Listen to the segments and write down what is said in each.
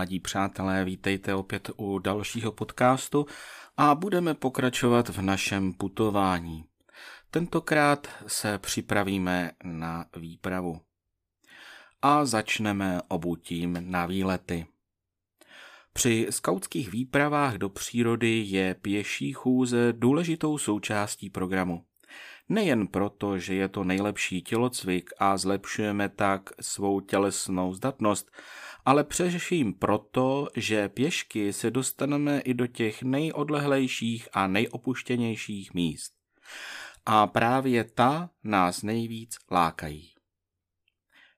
Mladí přátelé, vítejte opět u dalšího podcastu a budeme pokračovat v našem putování. Tentokrát se připravíme na výpravu. A začneme obutím na výlety. Při skautských výpravách do přírody je pěší chůze důležitou součástí programu. Nejen proto, že je to nejlepší tělocvik a zlepšujeme tak svou tělesnou zdatnost, ale především proto, že pěšky se dostaneme i do těch nejodlehlejších a nejopuštěnějších míst. A právě ta nás nejvíc lákají.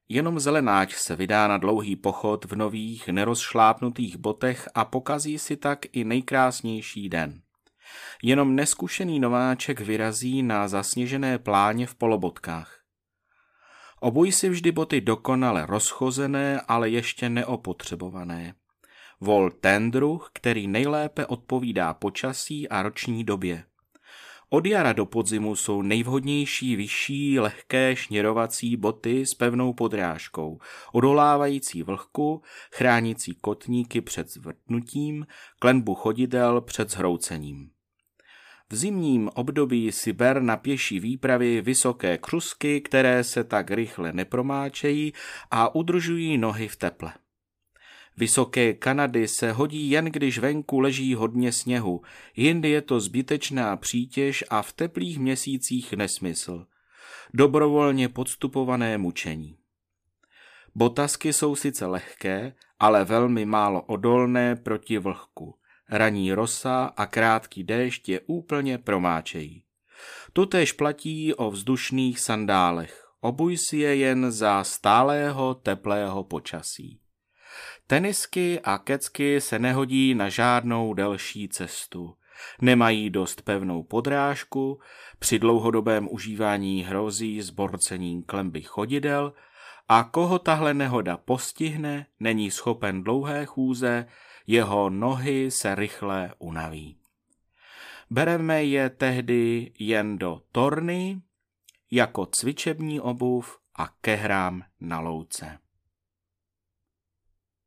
Jenom zelenáč se vydá na dlouhý pochod v nových, nerozšlápnutých botech a pokazí si tak i nejkrásnější den. Jenom neskušený nováček vyrazí na zasněžené pláně v polobotkách. Obuj si vždy boty dokonale rozchozené, ale ještě neopotřebované. Vol ten druh, který nejlépe odpovídá počasí a roční době. Od jara do podzimu jsou nejvhodnější vyšší, lehké šněrovací boty s pevnou podrážkou, odolávající vlhku, chránící kotníky před zvrtnutím, klenbu chodidel před zhroucením. V zimním období si ber na pěší výpravy vysoké křusky, které se tak rychle nepromáčejí a udržují nohy v teple. Vysoké Kanady se hodí jen když venku leží hodně sněhu, jindy je to zbytečná přítěž a v teplých měsících nesmysl. Dobrovolně podstupované mučení. Botasky jsou sice lehké, ale velmi málo odolné proti vlhku. Raní rosa a krátký déšť je úplně promáčejí. Totež platí o vzdušných sandálech. Obuj si je jen za stálého teplého počasí. Tenisky a kecky se nehodí na žádnou delší cestu. Nemají dost pevnou podrážku, při dlouhodobém užívání hrozí zborcením klemby chodidel a koho tahle nehoda postihne, není schopen dlouhé chůze, jeho nohy se rychle unaví. Bereme je tehdy jen do torny, jako cvičební obuv a kehrám na louce.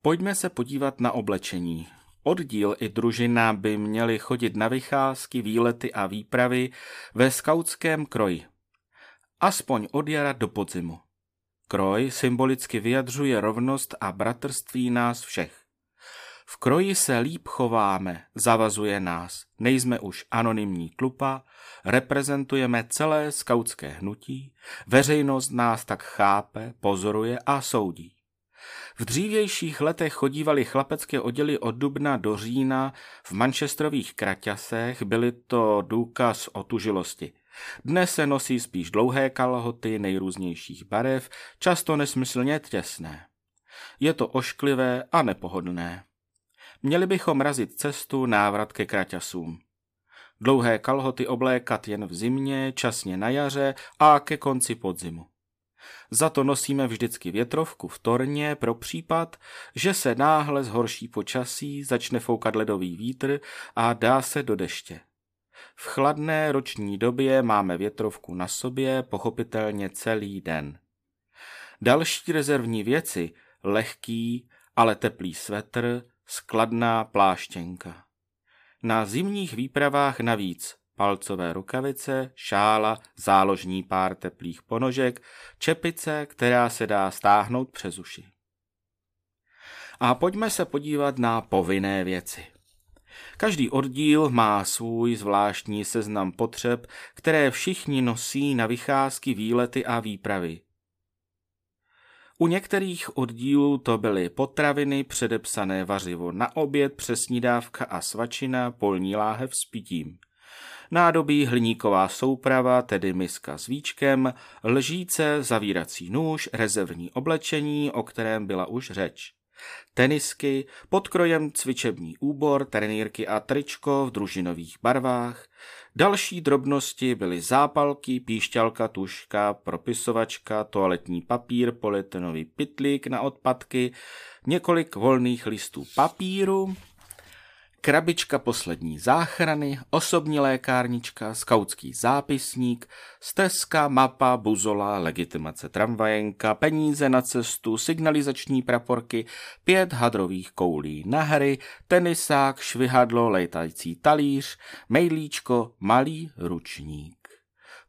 Pojďme se podívat na oblečení. Oddíl i družina by měli chodit na vycházky, výlety a výpravy ve skautském kroji. Aspoň od jara do podzimu. Kroj symbolicky vyjadřuje rovnost a bratrství nás všech. V kroji se líp chováme, zavazuje nás. Nejsme už anonymní tlupa, reprezentujeme celé skautské hnutí, veřejnost nás tak chápe, pozoruje a soudí. V dřívějších letech chodívali chlapecké oděly od dubna do října v manchesterových kraťasech, byly to důkaz otužilosti. Dnes se nosí spíš dlouhé kalhoty nejrůznějších barev, často nesmyslně těsné. Je to ošklivé a nepohodlné. Měli bychom razit cestu návrat ke kraťasům. Dlouhé kalhoty oblékat jen v zimě, časně na jaře a ke konci podzimu. Za to nosíme vždycky větrovku v torně pro případ, že se náhle zhorší počasí, začne foukat ledový vítr a dá se do deště. V chladné roční době máme větrovku na sobě pochopitelně celý den. Další rezervní věci, lehký, ale teplý svetr, skladná pláštěnka. Na zimních výpravách navíc palcové rukavice, šála, záložní pár teplých ponožek, čepice, která se dá stáhnout přes uši. A pojďme se podívat na povinné věci. Každý oddíl má svůj zvláštní seznam potřeb, které všichni nosí na vycházky, výlety a výpravy. U některých oddílů to byly potraviny, předepsané vařivo na oběd, přesnídávka a svačina, polní láhev s pitím. Nádobí hliníková souprava, tedy miska s víčkem, lžíce, zavírací nůž, rezervní oblečení, o kterém byla už řeč. Tenisky, pod krojem cvičební úbor, trenýrky a tričko v družinových barvách. Další drobnosti byly zápalky, píšťalka, tuška, propisovačka, toaletní papír, politenový pitlík na odpadky, několik volných listů papíru, krabička poslední záchrany, osobní lékárnička, skautský zápisník, stezka, mapa, buzola, legitimace tramvajenka, peníze na cestu, signalizační praporky, pět hadrových koulí na hry, tenisák, švihadlo, létající talíř, mejlíčko, malý ručník.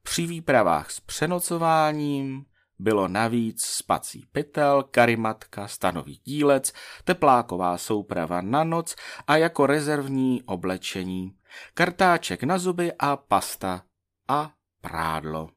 Při výpravách s přenocováním, bylo navíc spací pytel, karimatka, stanový dílec, tepláková souprava na noc a jako rezervní oblečení, kartáček na zuby a pasta a prádlo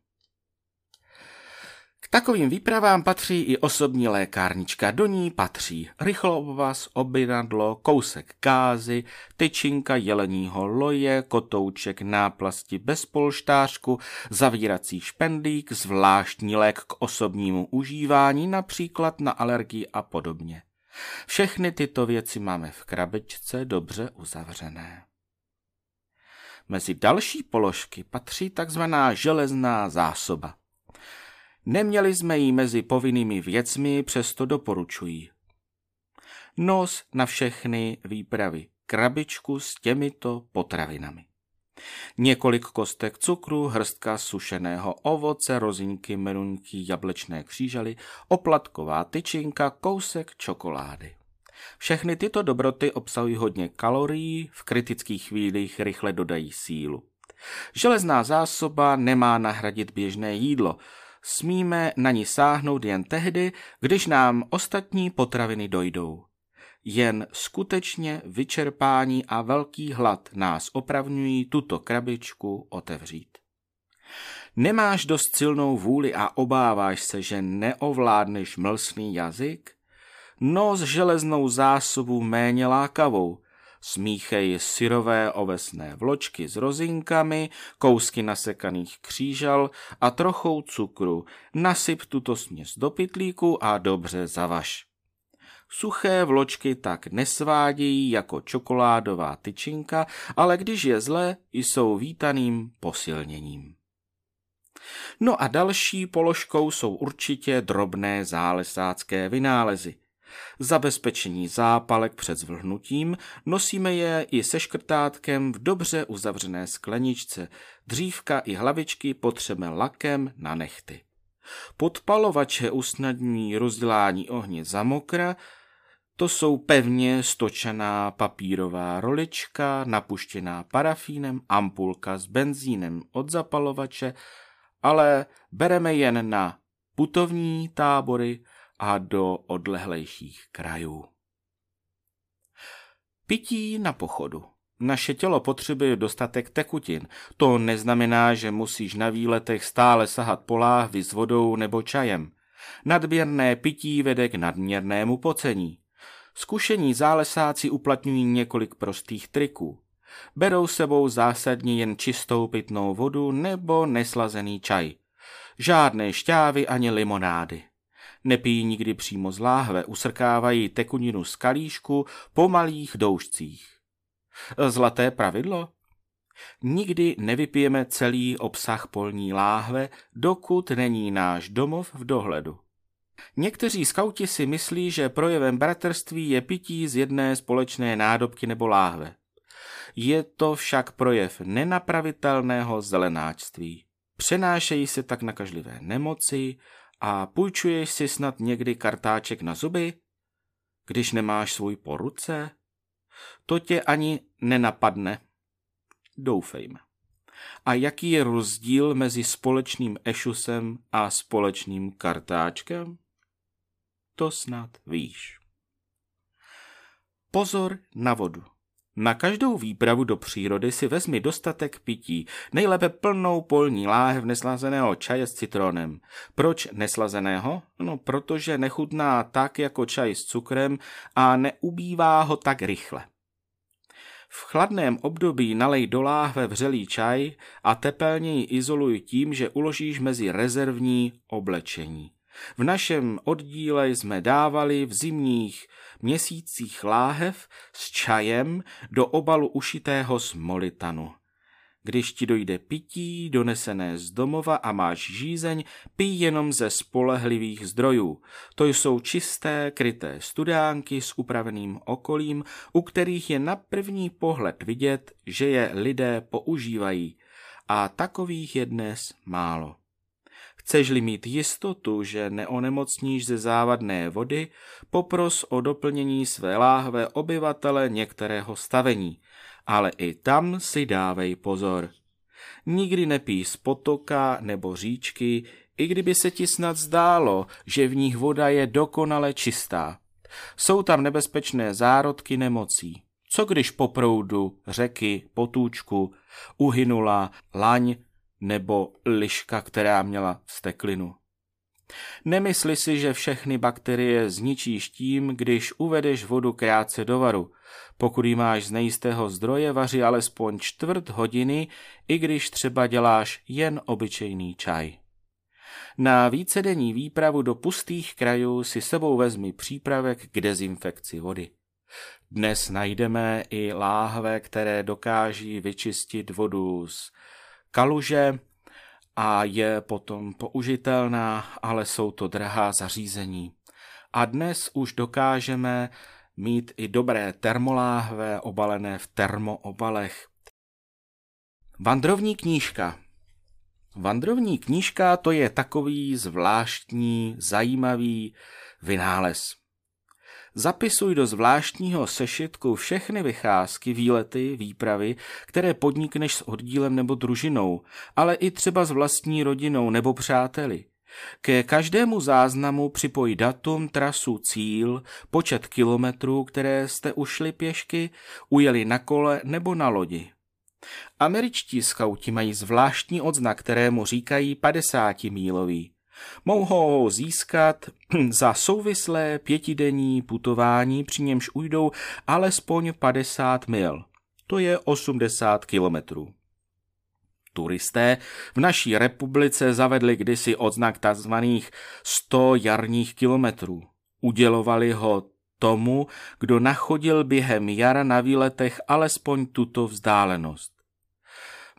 takovým výpravám patří i osobní lékárnička. Do ní patří rychloobvaz, obinadlo, kousek kázy, tyčinka jeleního loje, kotouček náplasti bez polštářku, zavírací špendlík, zvláštní lék k osobnímu užívání, například na alergii a podobně. Všechny tyto věci máme v krabičce dobře uzavřené. Mezi další položky patří takzvaná železná zásoba. Neměli jsme ji mezi povinnými věcmi, přesto doporučují. Nos na všechny výpravy, krabičku s těmito potravinami. Několik kostek cukru, hrstka sušeného ovoce, rozinky, meruňky, jablečné křížely, oplatková tyčinka, kousek čokolády. Všechny tyto dobroty obsahují hodně kalorií, v kritických chvílích rychle dodají sílu. Železná zásoba nemá nahradit běžné jídlo, smíme na ní sáhnout jen tehdy, když nám ostatní potraviny dojdou. Jen skutečně vyčerpání a velký hlad nás opravňují tuto krabičku otevřít. Nemáš dost silnou vůli a obáváš se, že neovládneš mlsný jazyk? No s železnou zásobu méně lákavou, Smíchej syrové ovesné vločky s rozinkami, kousky nasekaných křížal a trochou cukru. Nasyp tuto směs do pytlíku a dobře zavaš. Suché vločky tak nesvádějí jako čokoládová tyčinka, ale když je zle, jsou vítaným posilněním. No a další položkou jsou určitě drobné zálesácké vynálezy. Zabezpečení zápalek před zvlhnutím nosíme je i se škrtátkem v dobře uzavřené skleničce. Dřívka i hlavičky potřeme lakem na nechty. Podpalovače usnadňují rozdělání ohně za mokra, to jsou pevně stočená papírová rolička, napuštěná parafínem, ampulka s benzínem od zapalovače, ale bereme jen na putovní tábory, a do odlehlejších krajů. Pití na pochodu. Naše tělo potřebuje dostatek tekutin. To neznamená, že musíš na výletech stále sahat po láhvi s vodou nebo čajem. Nadměrné pití vede k nadměrnému pocení. Zkušení zálesáci uplatňují několik prostých triků. Berou sebou zásadně jen čistou pitnou vodu nebo neslazený čaj. Žádné šťávy ani limonády. Nepijí nikdy přímo z láhve, usrkávají tekuninu z kalíšku po malých doušcích. Zlaté pravidlo? Nikdy nevypijeme celý obsah polní láhve, dokud není náš domov v dohledu. Někteří skauti si myslí, že projevem bratrství je pití z jedné společné nádobky nebo láhve. Je to však projev nenapravitelného zelenáčství. Přenášejí se tak nakažlivé nemoci, a půjčuješ si snad někdy kartáček na zuby, když nemáš svůj po ruce? To tě ani nenapadne. Doufejme. A jaký je rozdíl mezi společným ešusem a společným kartáčkem? To snad víš. Pozor na vodu. Na každou výpravu do přírody si vezmi dostatek pití, nejlépe plnou polní láhev neslazeného čaje s citronem. Proč neslazeného? No, protože nechutná tak jako čaj s cukrem a neubývá ho tak rychle. V chladném období nalej do láhve vřelý čaj a tepelně ji izoluj tím, že uložíš mezi rezervní oblečení. V našem oddíle jsme dávali v zimních měsících láhev s čajem do obalu ušitého z molitanu. Když ti dojde pití, donesené z domova a máš žízeň, pij jenom ze spolehlivých zdrojů. To jsou čisté, kryté studánky s upraveným okolím, u kterých je na první pohled vidět, že je lidé používají. A takových je dnes málo. Chceš-li mít jistotu, že neonemocníš ze závadné vody, popros o doplnění své láhve obyvatele některého stavení, ale i tam si dávej pozor. Nikdy nepij z potoka nebo říčky, i kdyby se ti snad zdálo, že v nich voda je dokonale čistá. Jsou tam nebezpečné zárodky nemocí. Co když po proudu, řeky, potůčku uhynula laň nebo liška, která měla steklinu. Nemysli si, že všechny bakterie zničíš tím, když uvedeš vodu krátce do varu. Pokud ji máš z nejistého zdroje, vaři alespoň čtvrt hodiny, i když třeba děláš jen obyčejný čaj. Na vícedenní výpravu do pustých krajů si sebou vezmi přípravek k dezinfekci vody. Dnes najdeme i láhve, které dokáží vyčistit vodu z kaluže a je potom použitelná, ale jsou to drahá zařízení. A dnes už dokážeme mít i dobré termoláhve obalené v termoobalech. Vandrovní knížka Vandrovní knížka to je takový zvláštní, zajímavý vynález. Zapisuj do zvláštního sešitku všechny vycházky, výlety, výpravy, které podnikneš s oddílem nebo družinou, ale i třeba s vlastní rodinou nebo přáteli. Ke každému záznamu připoj datum, trasu, cíl, počet kilometrů, které jste ušli pěšky, ujeli na kole nebo na lodi. Američtí skauti mají zvláštní odznak, kterému říkají 50 mílový. Mohou ho získat za souvislé pětidenní putování, při němž ujdou alespoň 50 mil. To je 80 kilometrů. Turisté v naší republice zavedli kdysi odznak tzv. 100 jarních kilometrů. Udělovali ho tomu, kdo nachodil během jara na výletech alespoň tuto vzdálenost.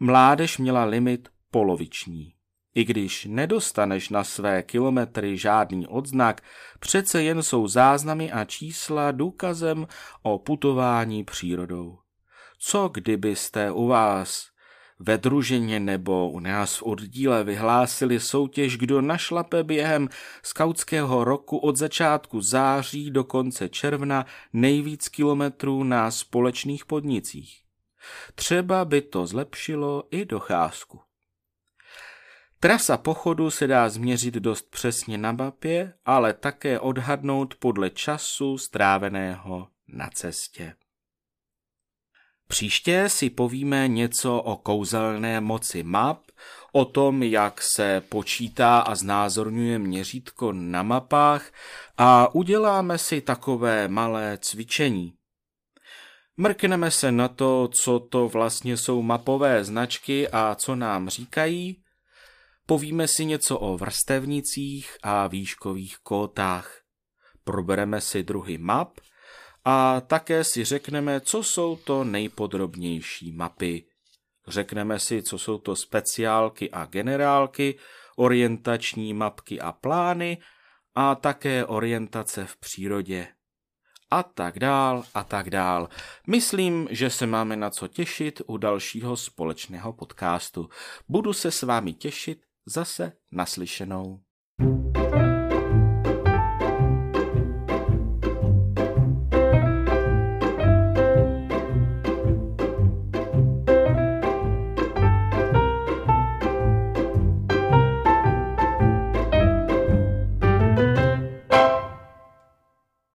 Mládež měla limit poloviční. I když nedostaneš na své kilometry žádný odznak, přece jen jsou záznamy a čísla důkazem o putování přírodou. Co kdybyste u vás ve družině nebo u nás v oddíle vyhlásili soutěž, kdo našlape během skautského roku od začátku září do konce června nejvíc kilometrů na společných podnicích. Třeba by to zlepšilo i docházku. Trasa pochodu se dá změřit dost přesně na mapě, ale také odhadnout podle času stráveného na cestě. Příště si povíme něco o kouzelné moci map, o tom, jak se počítá a znázorňuje měřítko na mapách a uděláme si takové malé cvičení. Mrkneme se na to, co to vlastně jsou mapové značky a co nám říkají, Povíme si něco o vrstevnicích a výškových kótách. Probereme si druhy map a také si řekneme, co jsou to nejpodrobnější mapy. Řekneme si, co jsou to speciálky a generálky, orientační mapky a plány a také orientace v přírodě. A tak dál, a tak dál. Myslím, že se máme na co těšit u dalšího společného podcastu. Budu se s vámi těšit zase naslyšenou. thank you